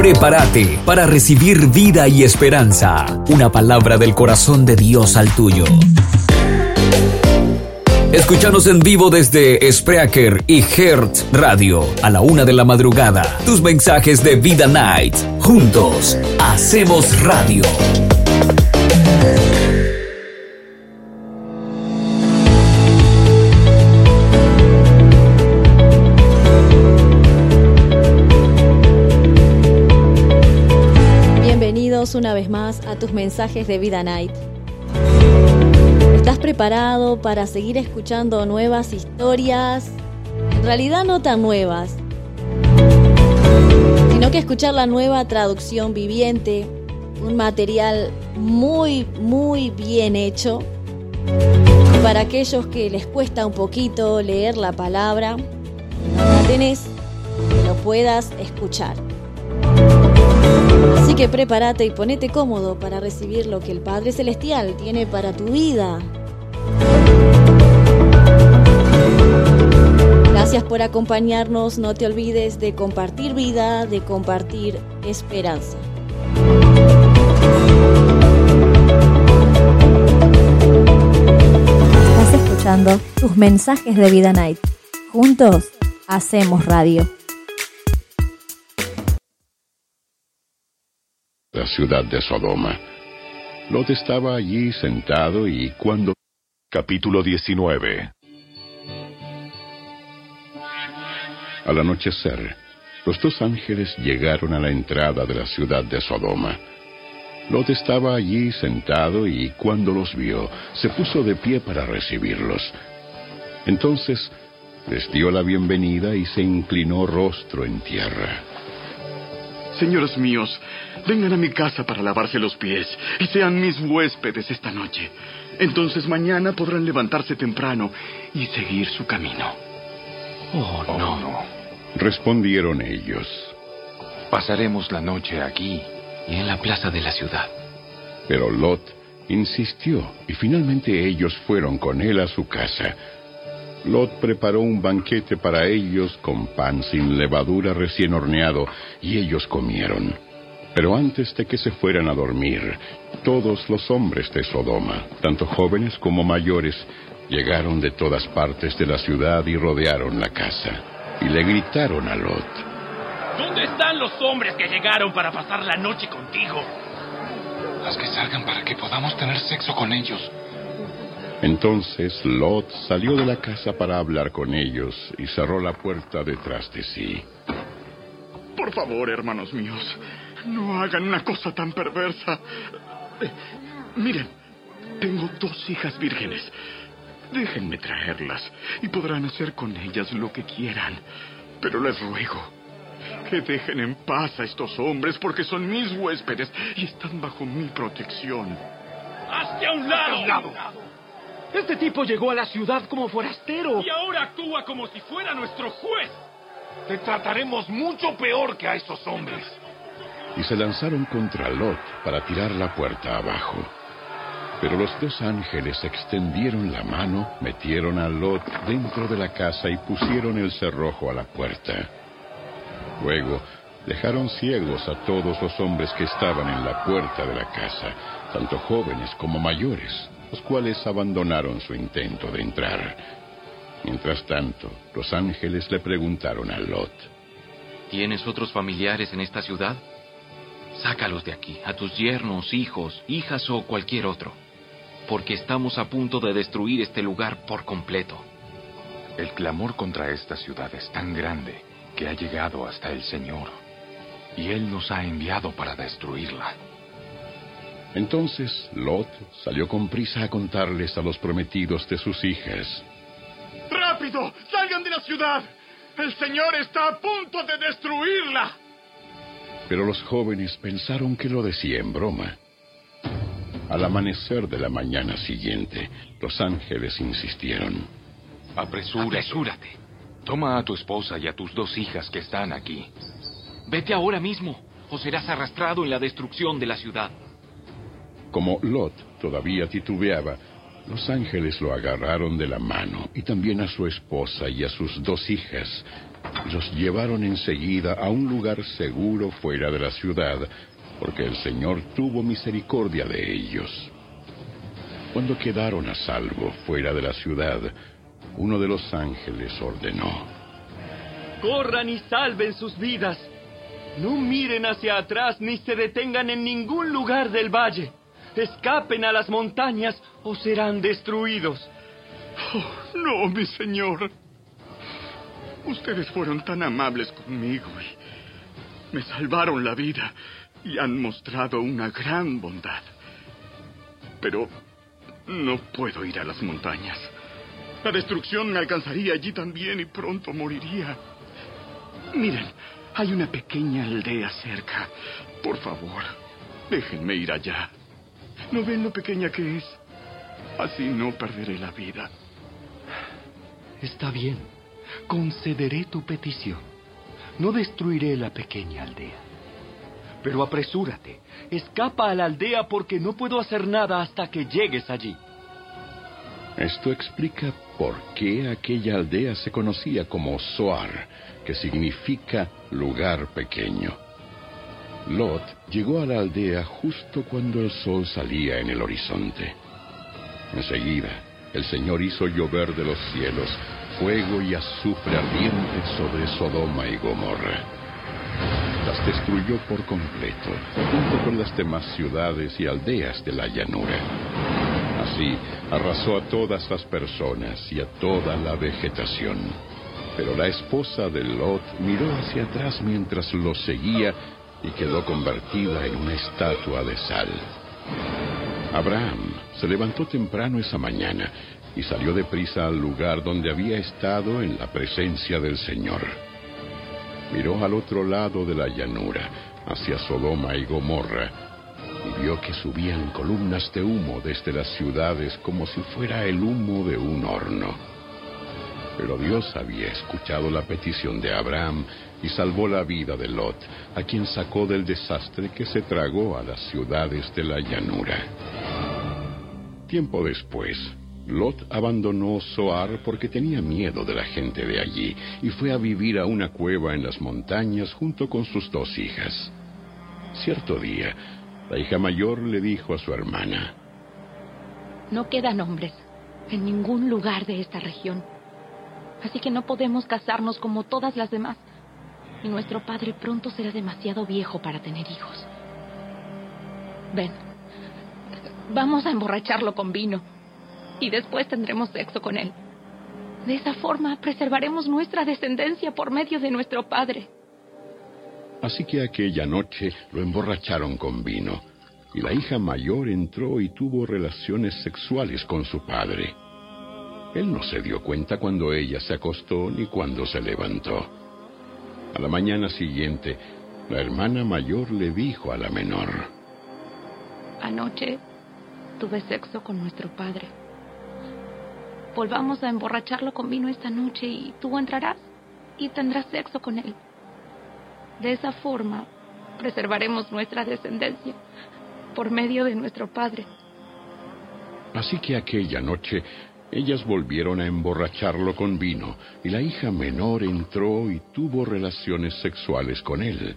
Prepárate para recibir vida y esperanza. Una palabra del corazón de Dios al tuyo. Escúchanos en vivo desde Spreaker y Hertz Radio a la una de la madrugada. Tus mensajes de Vida Night. Juntos hacemos radio. Una vez más a tus mensajes de Vida Night. ¿Estás preparado para seguir escuchando nuevas historias? En realidad no tan nuevas, sino que escuchar la nueva traducción viviente, un material muy, muy bien hecho. Para aquellos que les cuesta un poquito leer la palabra, la tenés, que lo puedas escuchar. Así que prepárate y ponete cómodo para recibir lo que el Padre Celestial tiene para tu vida. Gracias por acompañarnos. No te olvides de compartir vida, de compartir esperanza. Estás escuchando tus mensajes de Vida Night. Juntos hacemos radio. La ciudad de Sodoma. Lot estaba allí sentado y cuando... Capítulo 19 Al anochecer, los dos ángeles llegaron a la entrada de la ciudad de Sodoma. Lot estaba allí sentado y cuando los vio, se puso de pie para recibirlos. Entonces les dio la bienvenida y se inclinó rostro en tierra. Señores míos, vengan a mi casa para lavarse los pies y sean mis huéspedes esta noche. Entonces mañana podrán levantarse temprano y seguir su camino. Oh, no. Respondieron ellos. Pasaremos la noche aquí y en la plaza de la ciudad. Pero Lot insistió y finalmente ellos fueron con él a su casa. Lot preparó un banquete para ellos con pan sin levadura recién horneado y ellos comieron. Pero antes de que se fueran a dormir, todos los hombres de Sodoma, tanto jóvenes como mayores, llegaron de todas partes de la ciudad y rodearon la casa. Y le gritaron a Lot. ¿Dónde están los hombres que llegaron para pasar la noche contigo? Las que salgan para que podamos tener sexo con ellos. Entonces Lot salió de la casa para hablar con ellos y cerró la puerta detrás de sí. Por favor, hermanos míos, no hagan una cosa tan perversa. Eh, miren, tengo dos hijas vírgenes. Déjenme traerlas y podrán hacer con ellas lo que quieran. Pero les ruego que dejen en paz a estos hombres porque son mis huéspedes y están bajo mi protección. ¡Hazte a un lado! Este tipo llegó a la ciudad como forastero. Y ahora actúa como si fuera nuestro juez. Te trataremos mucho peor que a estos hombres. Y se lanzaron contra Lot para tirar la puerta abajo. Pero los dos ángeles extendieron la mano, metieron a Lot dentro de la casa y pusieron el cerrojo a la puerta. Luego dejaron ciegos a todos los hombres que estaban en la puerta de la casa, tanto jóvenes como mayores, los cuales abandonaron su intento de entrar. Mientras tanto, los ángeles le preguntaron a Lot. ¿Tienes otros familiares en esta ciudad? Sácalos de aquí, a tus yernos, hijos, hijas o cualquier otro, porque estamos a punto de destruir este lugar por completo. El clamor contra esta ciudad es tan grande que ha llegado hasta el Señor, y Él nos ha enviado para destruirla. Entonces Lot salió con prisa a contarles a los prometidos de sus hijas. ¡Rápido! ¡Salgan de la ciudad! ¡El Señor está a punto de destruirla! Pero los jóvenes pensaron que lo decía en broma. Al amanecer de la mañana siguiente, los ángeles insistieron. Apresúrate. Apresúrate. Toma a tu esposa y a tus dos hijas que están aquí. Vete ahora mismo, o serás arrastrado en la destrucción de la ciudad. Como Lot todavía titubeaba, los ángeles lo agarraron de la mano y también a su esposa y a sus dos hijas los llevaron enseguida a un lugar seguro fuera de la ciudad, porque el Señor tuvo misericordia de ellos. Cuando quedaron a salvo fuera de la ciudad, uno de los ángeles ordenó. Corran y salven sus vidas. No miren hacia atrás ni se detengan en ningún lugar del valle. Escapen a las montañas o serán destruidos. Oh, no, mi señor. Ustedes fueron tan amables conmigo y me salvaron la vida y han mostrado una gran bondad. Pero no puedo ir a las montañas. La destrucción me alcanzaría allí también y pronto moriría. Miren, hay una pequeña aldea cerca. Por favor, déjenme ir allá. ¿No ven lo pequeña que es? Así no perderé la vida. Está bien. Concederé tu petición. No destruiré la pequeña aldea. Pero apresúrate. Escapa a la aldea porque no puedo hacer nada hasta que llegues allí. Esto explica por qué aquella aldea se conocía como Soar, que significa lugar pequeño. Lot llegó a la aldea justo cuando el sol salía en el horizonte. Enseguida, el Señor hizo llover de los cielos fuego y azufre ardiente sobre Sodoma y Gomorra. Las destruyó por completo, junto con las demás ciudades y aldeas de la llanura. Así, arrasó a todas las personas y a toda la vegetación. Pero la esposa de Lot miró hacia atrás mientras lo seguía y quedó convertida en una estatua de sal. Abraham se levantó temprano esa mañana y salió deprisa al lugar donde había estado en la presencia del Señor. Miró al otro lado de la llanura, hacia Sodoma y Gomorra, y vio que subían columnas de humo desde las ciudades como si fuera el humo de un horno. Pero Dios había escuchado la petición de Abraham y salvó la vida de Lot, a quien sacó del desastre que se tragó a las ciudades de la llanura. Tiempo después, Lot abandonó Zoar porque tenía miedo de la gente de allí y fue a vivir a una cueva en las montañas junto con sus dos hijas. Cierto día, la hija mayor le dijo a su hermana, No quedan hombres en ningún lugar de esta región, así que no podemos casarnos como todas las demás, y nuestro padre pronto será demasiado viejo para tener hijos. Ven, vamos a emborracharlo con vino y después tendremos sexo con él. De esa forma preservaremos nuestra descendencia por medio de nuestro padre. Así que aquella noche lo emborracharon con vino, y la hija mayor entró y tuvo relaciones sexuales con su padre. Él no se dio cuenta cuando ella se acostó ni cuando se levantó. A la mañana siguiente, la hermana mayor le dijo a la menor, Anoche tuve sexo con nuestro padre. Volvamos a emborracharlo con vino esta noche y tú entrarás y tendrás sexo con él. De esa forma preservaremos nuestra descendencia por medio de nuestro Padre. Así que aquella noche ellas volvieron a emborracharlo con vino y la hija menor entró y tuvo relaciones sexuales con él.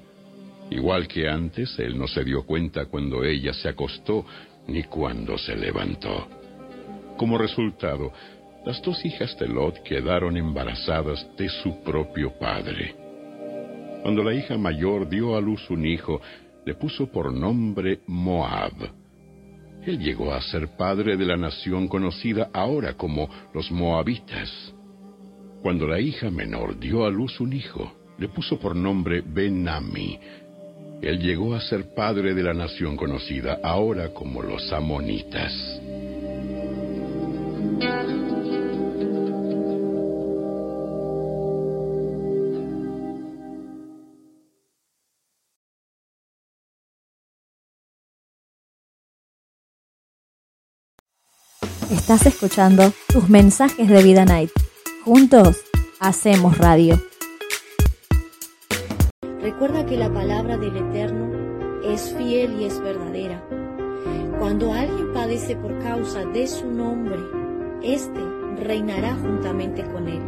Igual que antes, él no se dio cuenta cuando ella se acostó ni cuando se levantó. Como resultado, las dos hijas de Lot quedaron embarazadas de su propio padre. Cuando la hija mayor dio a luz un hijo, le puso por nombre Moab. Él llegó a ser padre de la nación conocida ahora como los Moabitas. Cuando la hija menor dio a luz un hijo, le puso por nombre Ben-Ami. Él llegó a ser padre de la nación conocida ahora como los Amonitas. Estás escuchando tus mensajes de Vida Night. Juntos hacemos radio. Recuerda que la palabra del Eterno es fiel y es verdadera. Cuando alguien padece por causa de su nombre, éste reinará juntamente con él.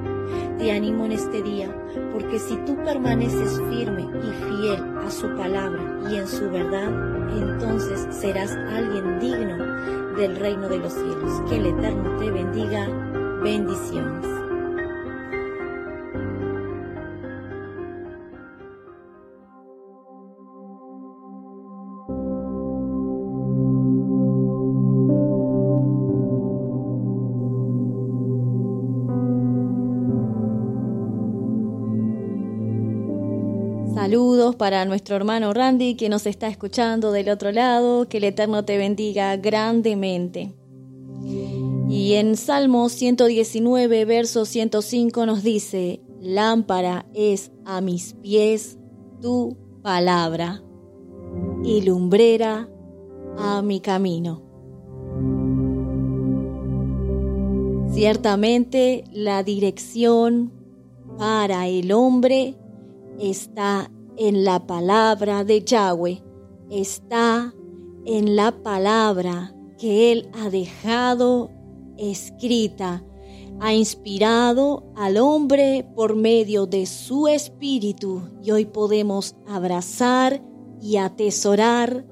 Te animo en este día, porque si tú permaneces firme y fiel a su palabra y en su verdad, entonces serás alguien digno del reino de los cielos. Que el Eterno te bendiga. Bendiciones. Para nuestro hermano Randy que nos está escuchando del otro lado. Que el Eterno te bendiga grandemente. Y en Salmo 119, verso 105 nos dice, lámpara es a mis pies tu palabra y lumbrera a mi camino. Ciertamente la dirección para el hombre está en la palabra de Yahweh, está en la palabra que Él ha dejado escrita, ha inspirado al hombre por medio de su espíritu. Y hoy podemos abrazar y atesorar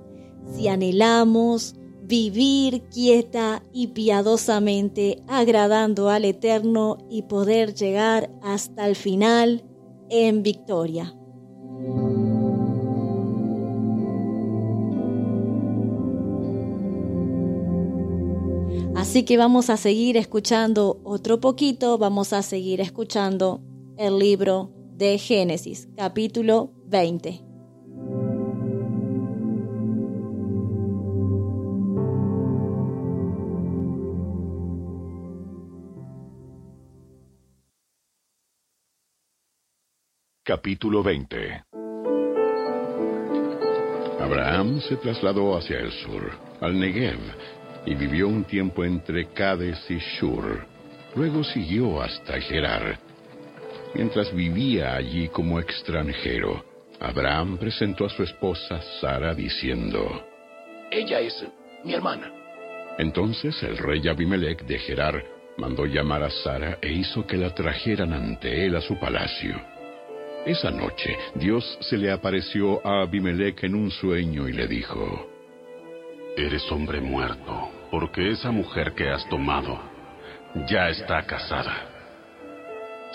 si anhelamos vivir quieta y piadosamente agradando al Eterno y poder llegar hasta el final en victoria. Así que vamos a seguir escuchando otro poquito, vamos a seguir escuchando el libro de Génesis, capítulo 20. Capítulo 20 Abraham se trasladó hacia el sur, al Negev, y vivió un tiempo entre Cades y Shur. Luego siguió hasta Gerar. Mientras vivía allí como extranjero, Abraham presentó a su esposa Sara diciendo, Ella es mi hermana. Entonces el rey Abimelech de Gerar mandó llamar a Sara e hizo que la trajeran ante él a su palacio. Esa noche Dios se le apareció a Abimelech en un sueño y le dijo, Eres hombre muerto, porque esa mujer que has tomado ya está casada.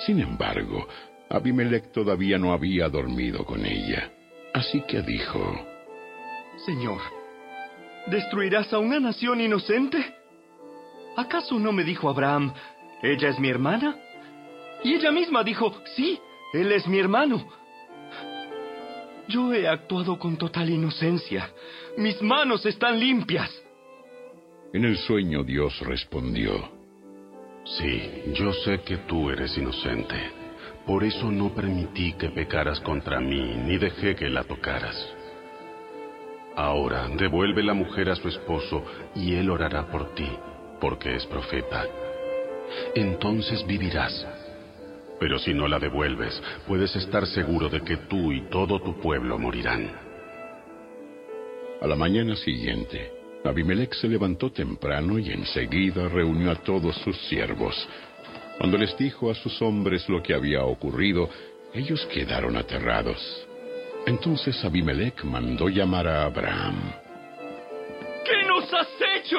Sin embargo, Abimelech todavía no había dormido con ella. Así que dijo, Señor, ¿destruirás a una nación inocente? ¿Acaso no me dijo Abraham, ella es mi hermana? Y ella misma dijo, sí, él es mi hermano. Yo he actuado con total inocencia. Mis manos están limpias. En el sueño Dios respondió, Sí, yo sé que tú eres inocente. Por eso no permití que pecaras contra mí, ni dejé que la tocaras. Ahora devuelve la mujer a su esposo y él orará por ti, porque es profeta. Entonces vivirás. Pero si no la devuelves, puedes estar seguro de que tú y todo tu pueblo morirán. A la mañana siguiente, Abimelech se levantó temprano y enseguida reunió a todos sus siervos. Cuando les dijo a sus hombres lo que había ocurrido, ellos quedaron aterrados. Entonces Abimelech mandó llamar a Abraham. ¿Qué nos has hecho?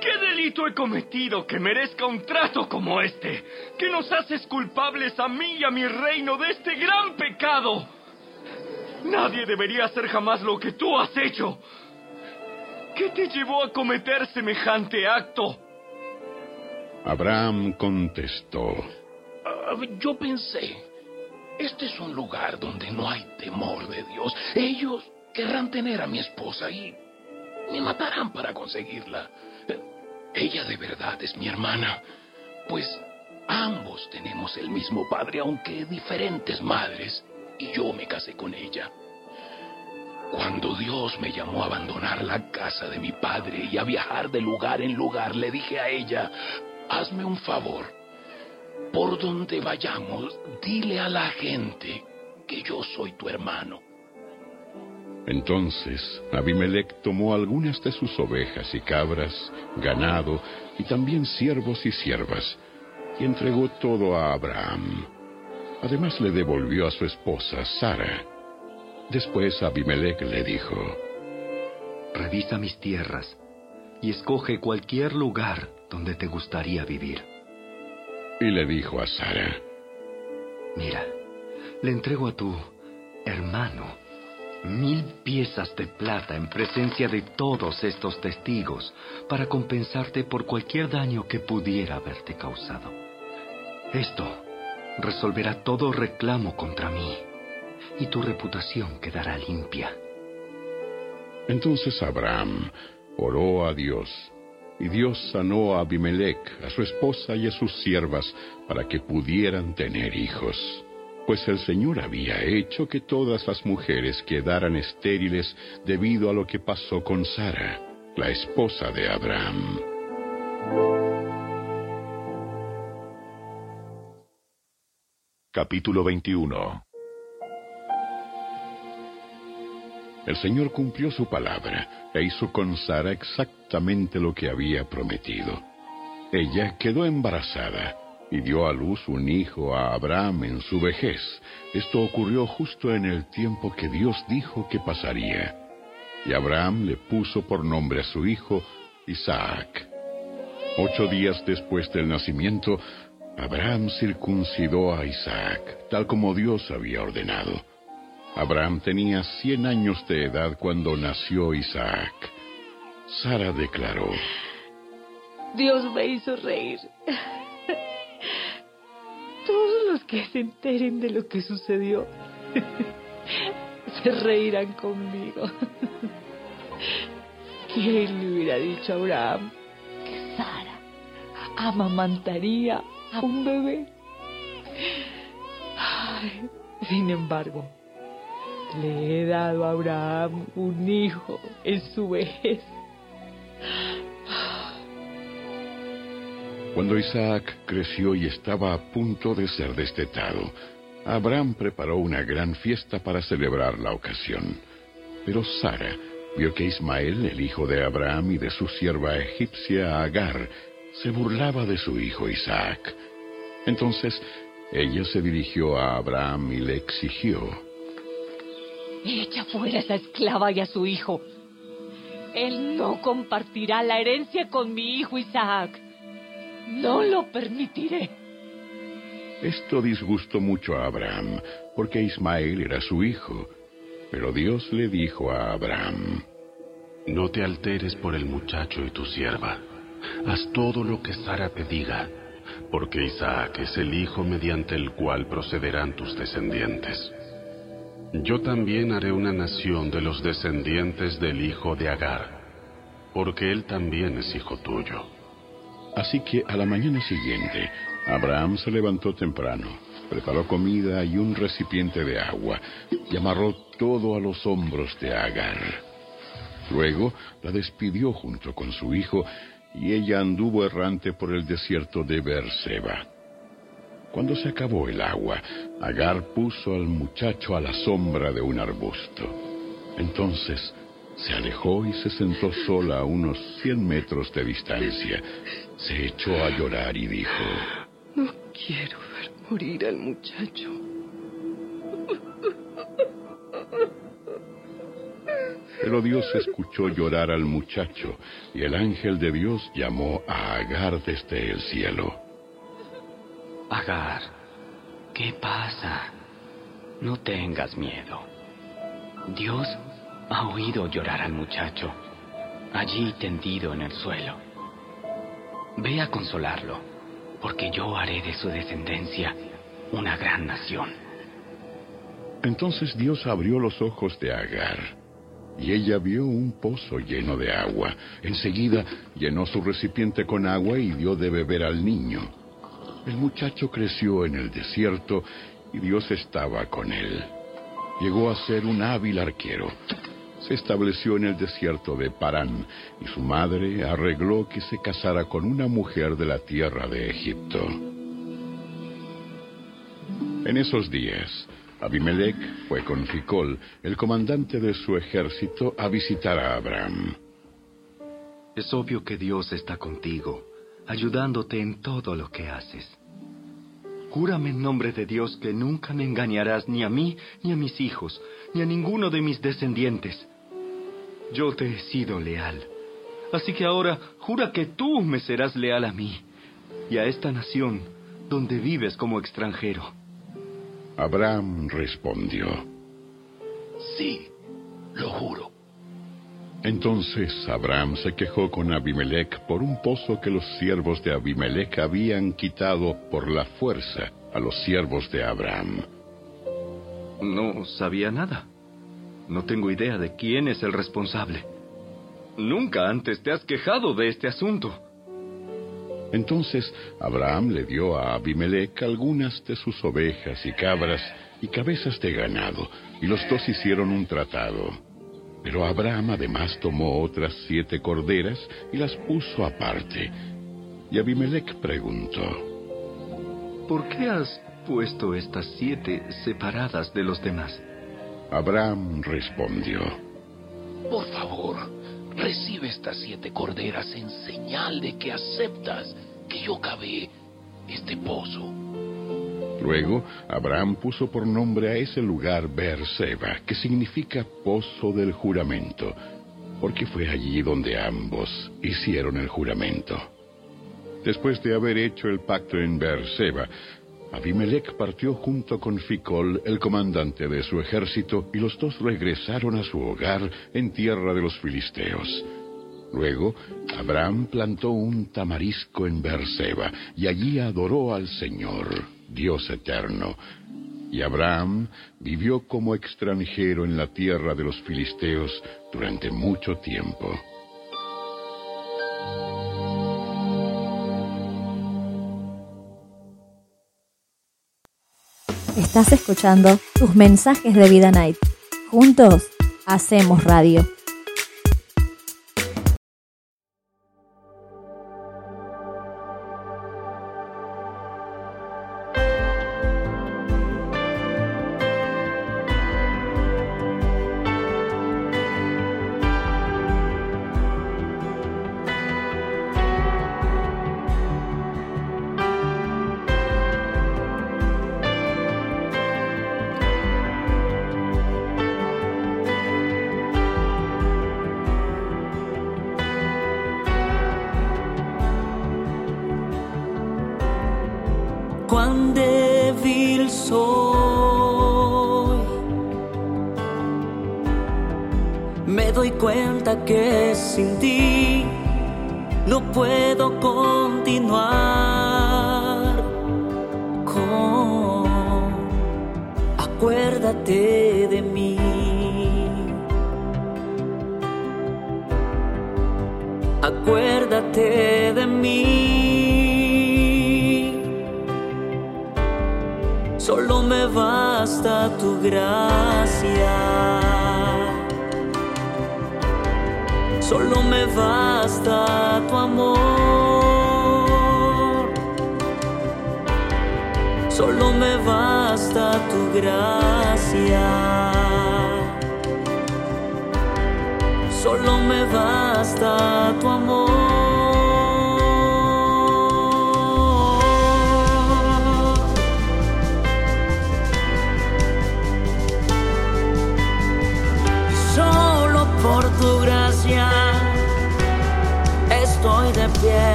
¿Qué delito he cometido que merezca un trato como este? Que nos haces culpables a mí y a mi reino de este gran pecado. Nadie debería hacer jamás lo que tú has hecho. ¿Qué te llevó a cometer semejante acto? Abraham contestó. Ah, yo pensé, este es un lugar donde no hay temor de Dios. Ellos querrán tener a mi esposa y me matarán para conseguirla. Ella de verdad es mi hermana, pues ambos tenemos el mismo padre, aunque diferentes madres, y yo me casé con ella. Cuando Dios me llamó a abandonar la casa de mi padre y a viajar de lugar en lugar, le dije a ella, hazme un favor. Por donde vayamos, dile a la gente que yo soy tu hermano. Entonces Abimelech tomó algunas de sus ovejas y cabras, ganado y también siervos y siervas, y entregó todo a Abraham. Además le devolvió a su esposa Sara. Después Abimelech le dijo, Revisa mis tierras y escoge cualquier lugar donde te gustaría vivir. Y le dijo a Sara, Mira, le entrego a tu hermano mil piezas de plata en presencia de todos estos testigos para compensarte por cualquier daño que pudiera haberte causado. Esto resolverá todo reclamo contra mí y tu reputación quedará limpia. Entonces Abraham oró a Dios, y Dios sanó a Abimelech, a su esposa y a sus siervas, para que pudieran tener hijos. Pues el Señor había hecho que todas las mujeres quedaran estériles debido a lo que pasó con Sara, la esposa de Abraham. Capítulo 21 El Señor cumplió su palabra e hizo con Sara exactamente lo que había prometido. Ella quedó embarazada y dio a luz un hijo a Abraham en su vejez. Esto ocurrió justo en el tiempo que Dios dijo que pasaría. Y Abraham le puso por nombre a su hijo Isaac. Ocho días después del nacimiento, Abraham circuncidó a Isaac, tal como Dios había ordenado. Abraham tenía cien años de edad cuando nació Isaac. Sara declaró, Dios me hizo reír. Todos los que se enteren de lo que sucedió se reirán conmigo. ¿Quién le hubiera dicho a Abraham que Sara amamantaría a un bebé? Ay, sin embargo, le he dado a Abraham un hijo en su vejez. Cuando Isaac creció y estaba a punto de ser destetado, Abraham preparó una gran fiesta para celebrar la ocasión. Pero Sara vio que Ismael, el hijo de Abraham y de su sierva egipcia Agar, se burlaba de su hijo Isaac. Entonces ella se dirigió a Abraham y le exigió, Echa fuera a esa esclava y a su hijo. Él no compartirá la herencia con mi hijo Isaac. No lo permitiré. Esto disgustó mucho a Abraham, porque Ismael era su hijo. Pero Dios le dijo a Abraham, No te alteres por el muchacho y tu sierva. Haz todo lo que Sara te diga, porque Isaac es el hijo mediante el cual procederán tus descendientes. Yo también haré una nación de los descendientes del hijo de Agar, porque él también es hijo tuyo. Así que a la mañana siguiente, Abraham se levantó temprano, preparó comida y un recipiente de agua, y amarró todo a los hombros de Agar. Luego la despidió junto con su hijo, y ella anduvo errante por el desierto de Beerseba. Cuando se acabó el agua, Agar puso al muchacho a la sombra de un arbusto. Entonces se alejó y se sentó sola a unos cien metros de distancia. Se echó a llorar y dijo, No quiero ver morir al muchacho. Pero Dios escuchó llorar al muchacho y el ángel de Dios llamó a Agar desde el cielo. Agar, ¿qué pasa? No tengas miedo. Dios ha oído llorar al muchacho, allí tendido en el suelo. Ve a consolarlo, porque yo haré de su descendencia una gran nación. Entonces Dios abrió los ojos de Agar, y ella vio un pozo lleno de agua. Enseguida llenó su recipiente con agua y dio de beber al niño. El muchacho creció en el desierto y Dios estaba con él. Llegó a ser un hábil arquero. Se estableció en el desierto de Parán y su madre arregló que se casara con una mujer de la tierra de Egipto. En esos días, Abimelech fue con Ficol, el comandante de su ejército, a visitar a Abraham. Es obvio que Dios está contigo, ayudándote en todo lo que haces. Júrame en nombre de Dios que nunca me engañarás ni a mí, ni a mis hijos, ni a ninguno de mis descendientes. Yo te he sido leal. Así que ahora jura que tú me serás leal a mí y a esta nación donde vives como extranjero. Abraham respondió. Sí, lo juro. Entonces Abraham se quejó con Abimelech por un pozo que los siervos de Abimelech habían quitado por la fuerza a los siervos de Abraham. No sabía nada. No tengo idea de quién es el responsable. Nunca antes te has quejado de este asunto. Entonces Abraham le dio a Abimelech algunas de sus ovejas y cabras y cabezas de ganado, y los dos hicieron un tratado. Pero Abraham además tomó otras siete corderas y las puso aparte. Y Abimelech preguntó, ¿Por qué has puesto estas siete separadas de los demás? Abraham respondió, Por favor, recibe estas siete corderas en señal de que aceptas que yo cavé este pozo. Luego, Abraham puso por nombre a ese lugar Beerseba, que significa pozo del juramento, porque fue allí donde ambos hicieron el juramento. Después de haber hecho el pacto en Beerseba, Abimelech partió junto con Ficol, el comandante de su ejército, y los dos regresaron a su hogar en tierra de los filisteos. Luego, Abraham plantó un tamarisco en Beerseba y allí adoró al Señor, Dios eterno. Y Abraham vivió como extranjero en la tierra de los filisteos durante mucho tiempo. Estás escuchando tus mensajes de Vida Night. Juntos hacemos radio. Doy cuenta que sin ti no puedo continuar. Con, acuérdate de mí. Acuérdate de mí. Solo me basta tu gracia. Solo me basta tu amor. Solo me basta tu gracia. Solo me basta tu amor.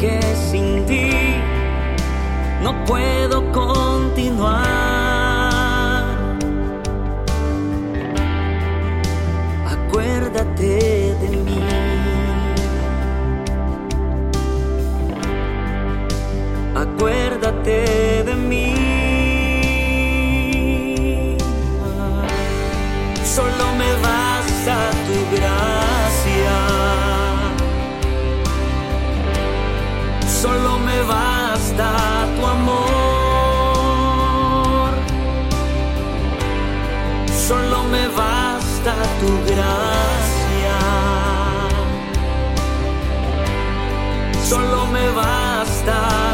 que sin ti no puedo continuar. Acuérdate de mí. Acuérdate tu gracia. Solo me basta.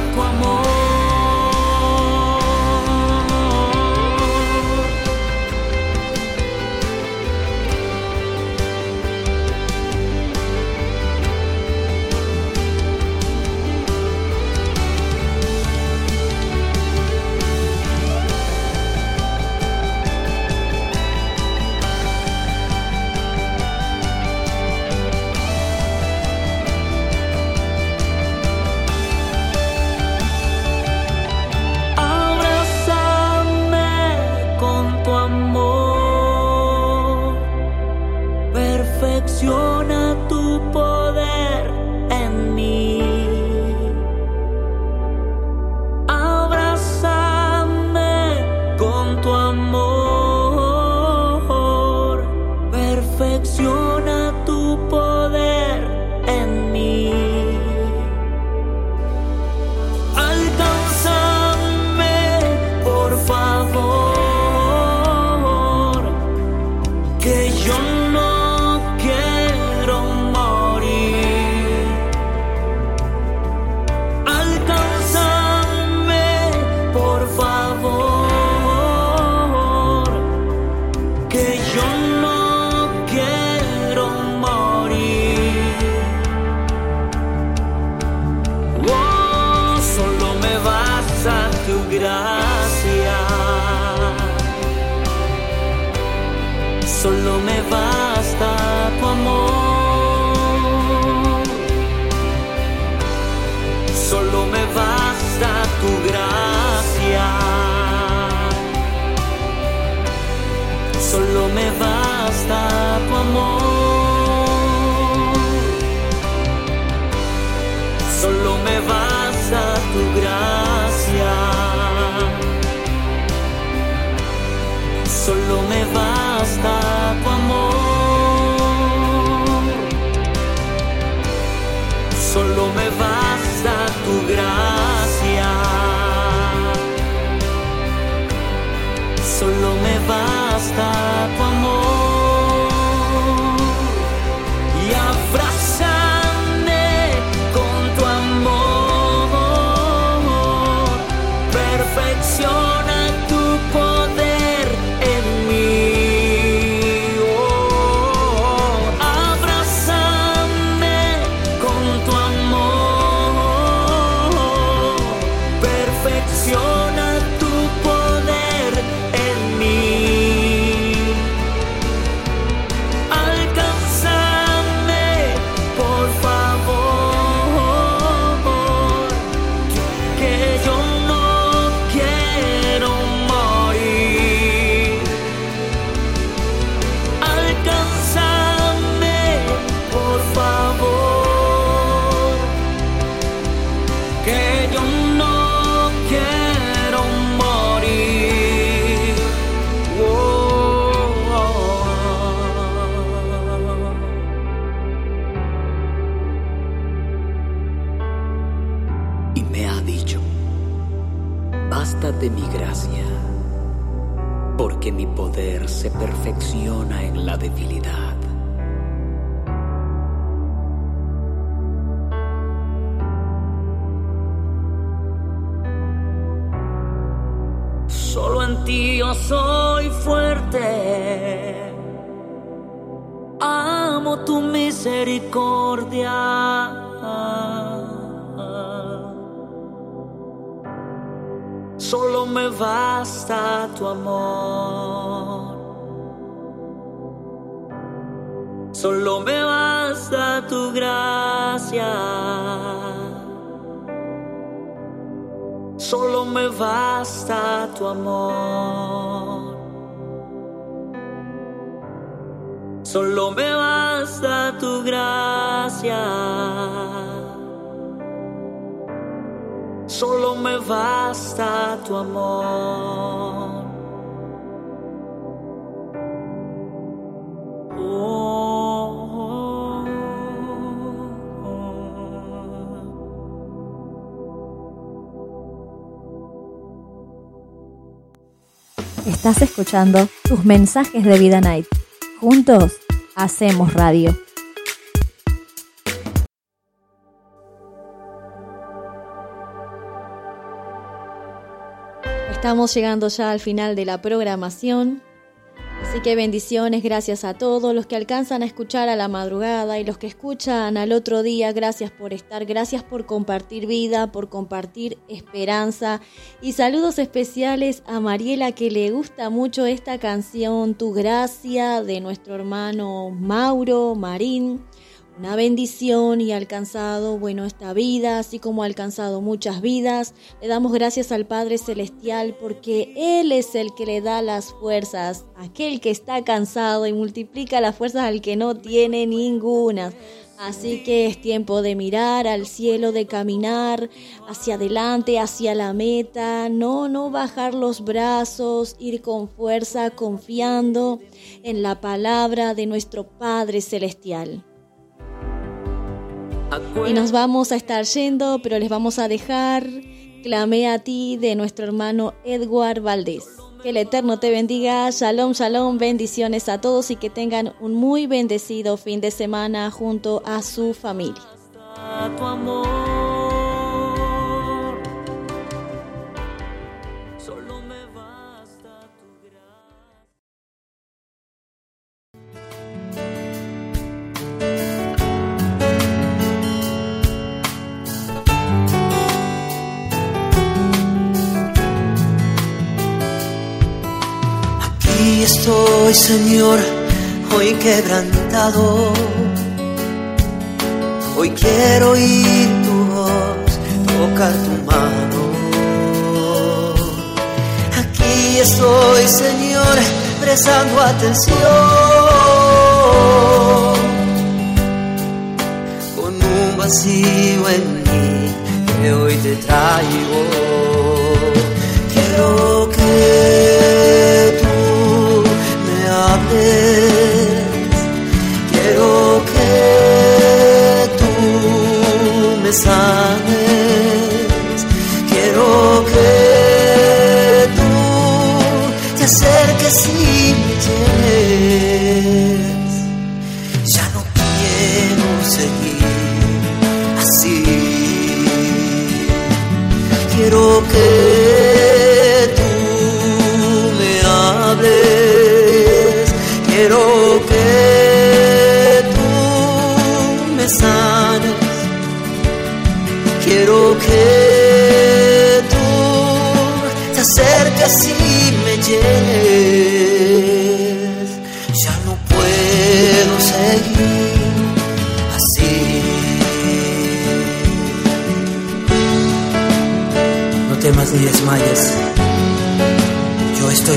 solo me basta tu gracia. Solo me basta. de mi gracia, porque mi poder se perfecciona en la debilidad. Solo en ti yo soy fuerte, amo tu misericordia. solo me basta tu amor. Solo me basta tu gracia. Solo me basta tu amor. Solo me basta tu gracia Solo me basta tu amor. Estás escuchando tus mensajes de Vida Night. Juntos hacemos radio. Estamos llegando ya al final de la programación. Así que bendiciones, gracias a todos los que alcanzan a escuchar a la madrugada y los que escuchan al otro día, gracias por estar, gracias por compartir vida, por compartir esperanza. Y saludos especiales a Mariela que le gusta mucho esta canción Tu Gracia de nuestro hermano Mauro Marín una bendición y ha alcanzado, bueno, esta vida, así como ha alcanzado muchas vidas. Le damos gracias al Padre Celestial porque Él es el que le da las fuerzas, aquel que está cansado y multiplica las fuerzas al que no tiene ninguna. Así que es tiempo de mirar al cielo, de caminar hacia adelante, hacia la meta, no, no bajar los brazos, ir con fuerza, confiando en la palabra de nuestro Padre Celestial. Y nos vamos a estar yendo, pero les vamos a dejar Clamé a ti de nuestro hermano Edward Valdés. Que el Eterno te bendiga. Shalom, shalom. Bendiciones a todos y que tengan un muy bendecido fin de semana junto a su familia. Estoy, Señor, hoy quebrantado. Hoy quiero oír tu voz, tocar tu mano. Aquí estoy, Señor, prestando atención. Con un vacío en mí que hoy te traigo.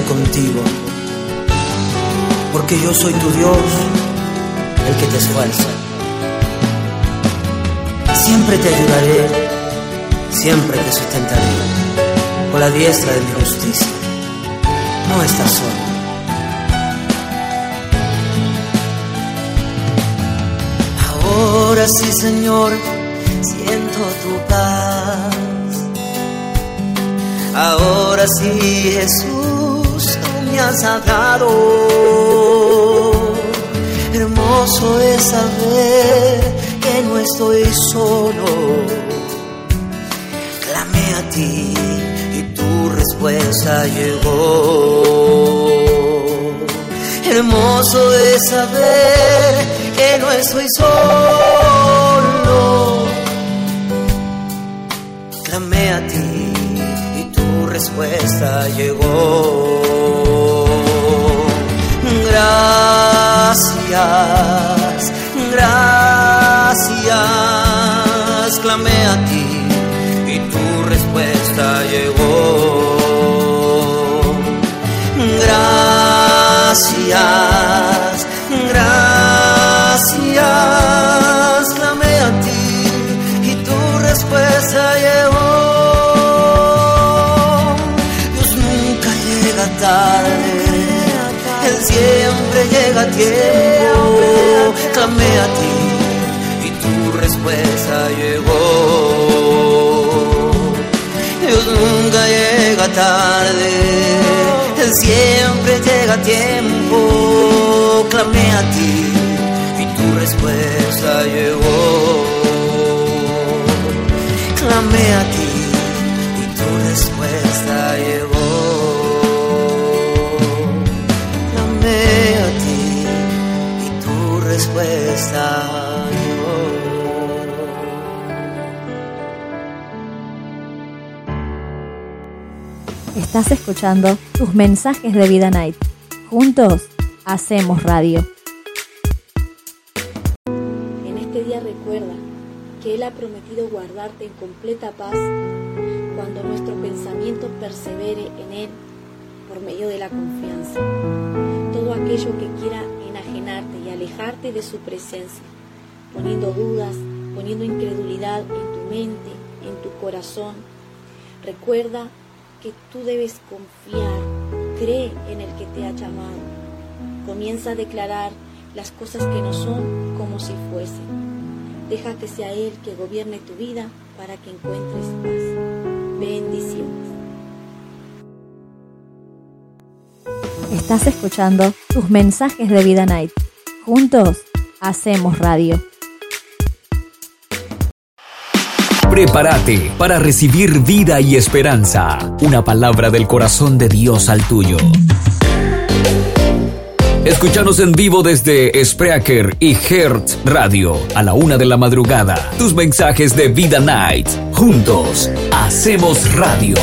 Contigo. Porque yo soy tu Dios, el que te esfuerza. Siempre te ayudaré, siempre te sustentaré con la diestra de mi justicia. No estás solo. Ahora sí, Señor, siento tu paz. Ahora sí, Jesús, me has hablado. Hermoso es saber que no estoy solo. Clamé a ti y tu respuesta llegó. Hermoso es saber que no estoy solo. Clamé a ti y tu respuesta llegó. Gracias, gracias, clamé a ti y tu respuesta llegó. Siempre llega tiempo. Clamé a ti y tu respuesta llegó. Dios nunca llega tarde, Él siempre llega tiempo. Clamé a ti y tu respuesta llegó. Clamé a ti Estás escuchando tus mensajes de Vida Night. Juntos hacemos radio. En este día recuerda que Él ha prometido guardarte en completa paz cuando nuestro pensamiento persevere en Él por medio de la confianza. Todo aquello que quiera alejarte de su presencia, poniendo dudas, poniendo incredulidad en tu mente, en tu corazón, recuerda que tú debes confiar, cree en el que te ha llamado. Comienza a declarar las cosas que no son como si fuesen. Deja que sea Él que gobierne tu vida para que encuentres paz. Bendiciones. Estás escuchando tus mensajes de Vida Night. Juntos hacemos radio. Prepárate para recibir vida y esperanza. Una palabra del corazón de Dios al tuyo. Escúchanos en vivo desde Spreaker y Hertz Radio a la una de la madrugada. Tus mensajes de Vida Night. Juntos hacemos radio.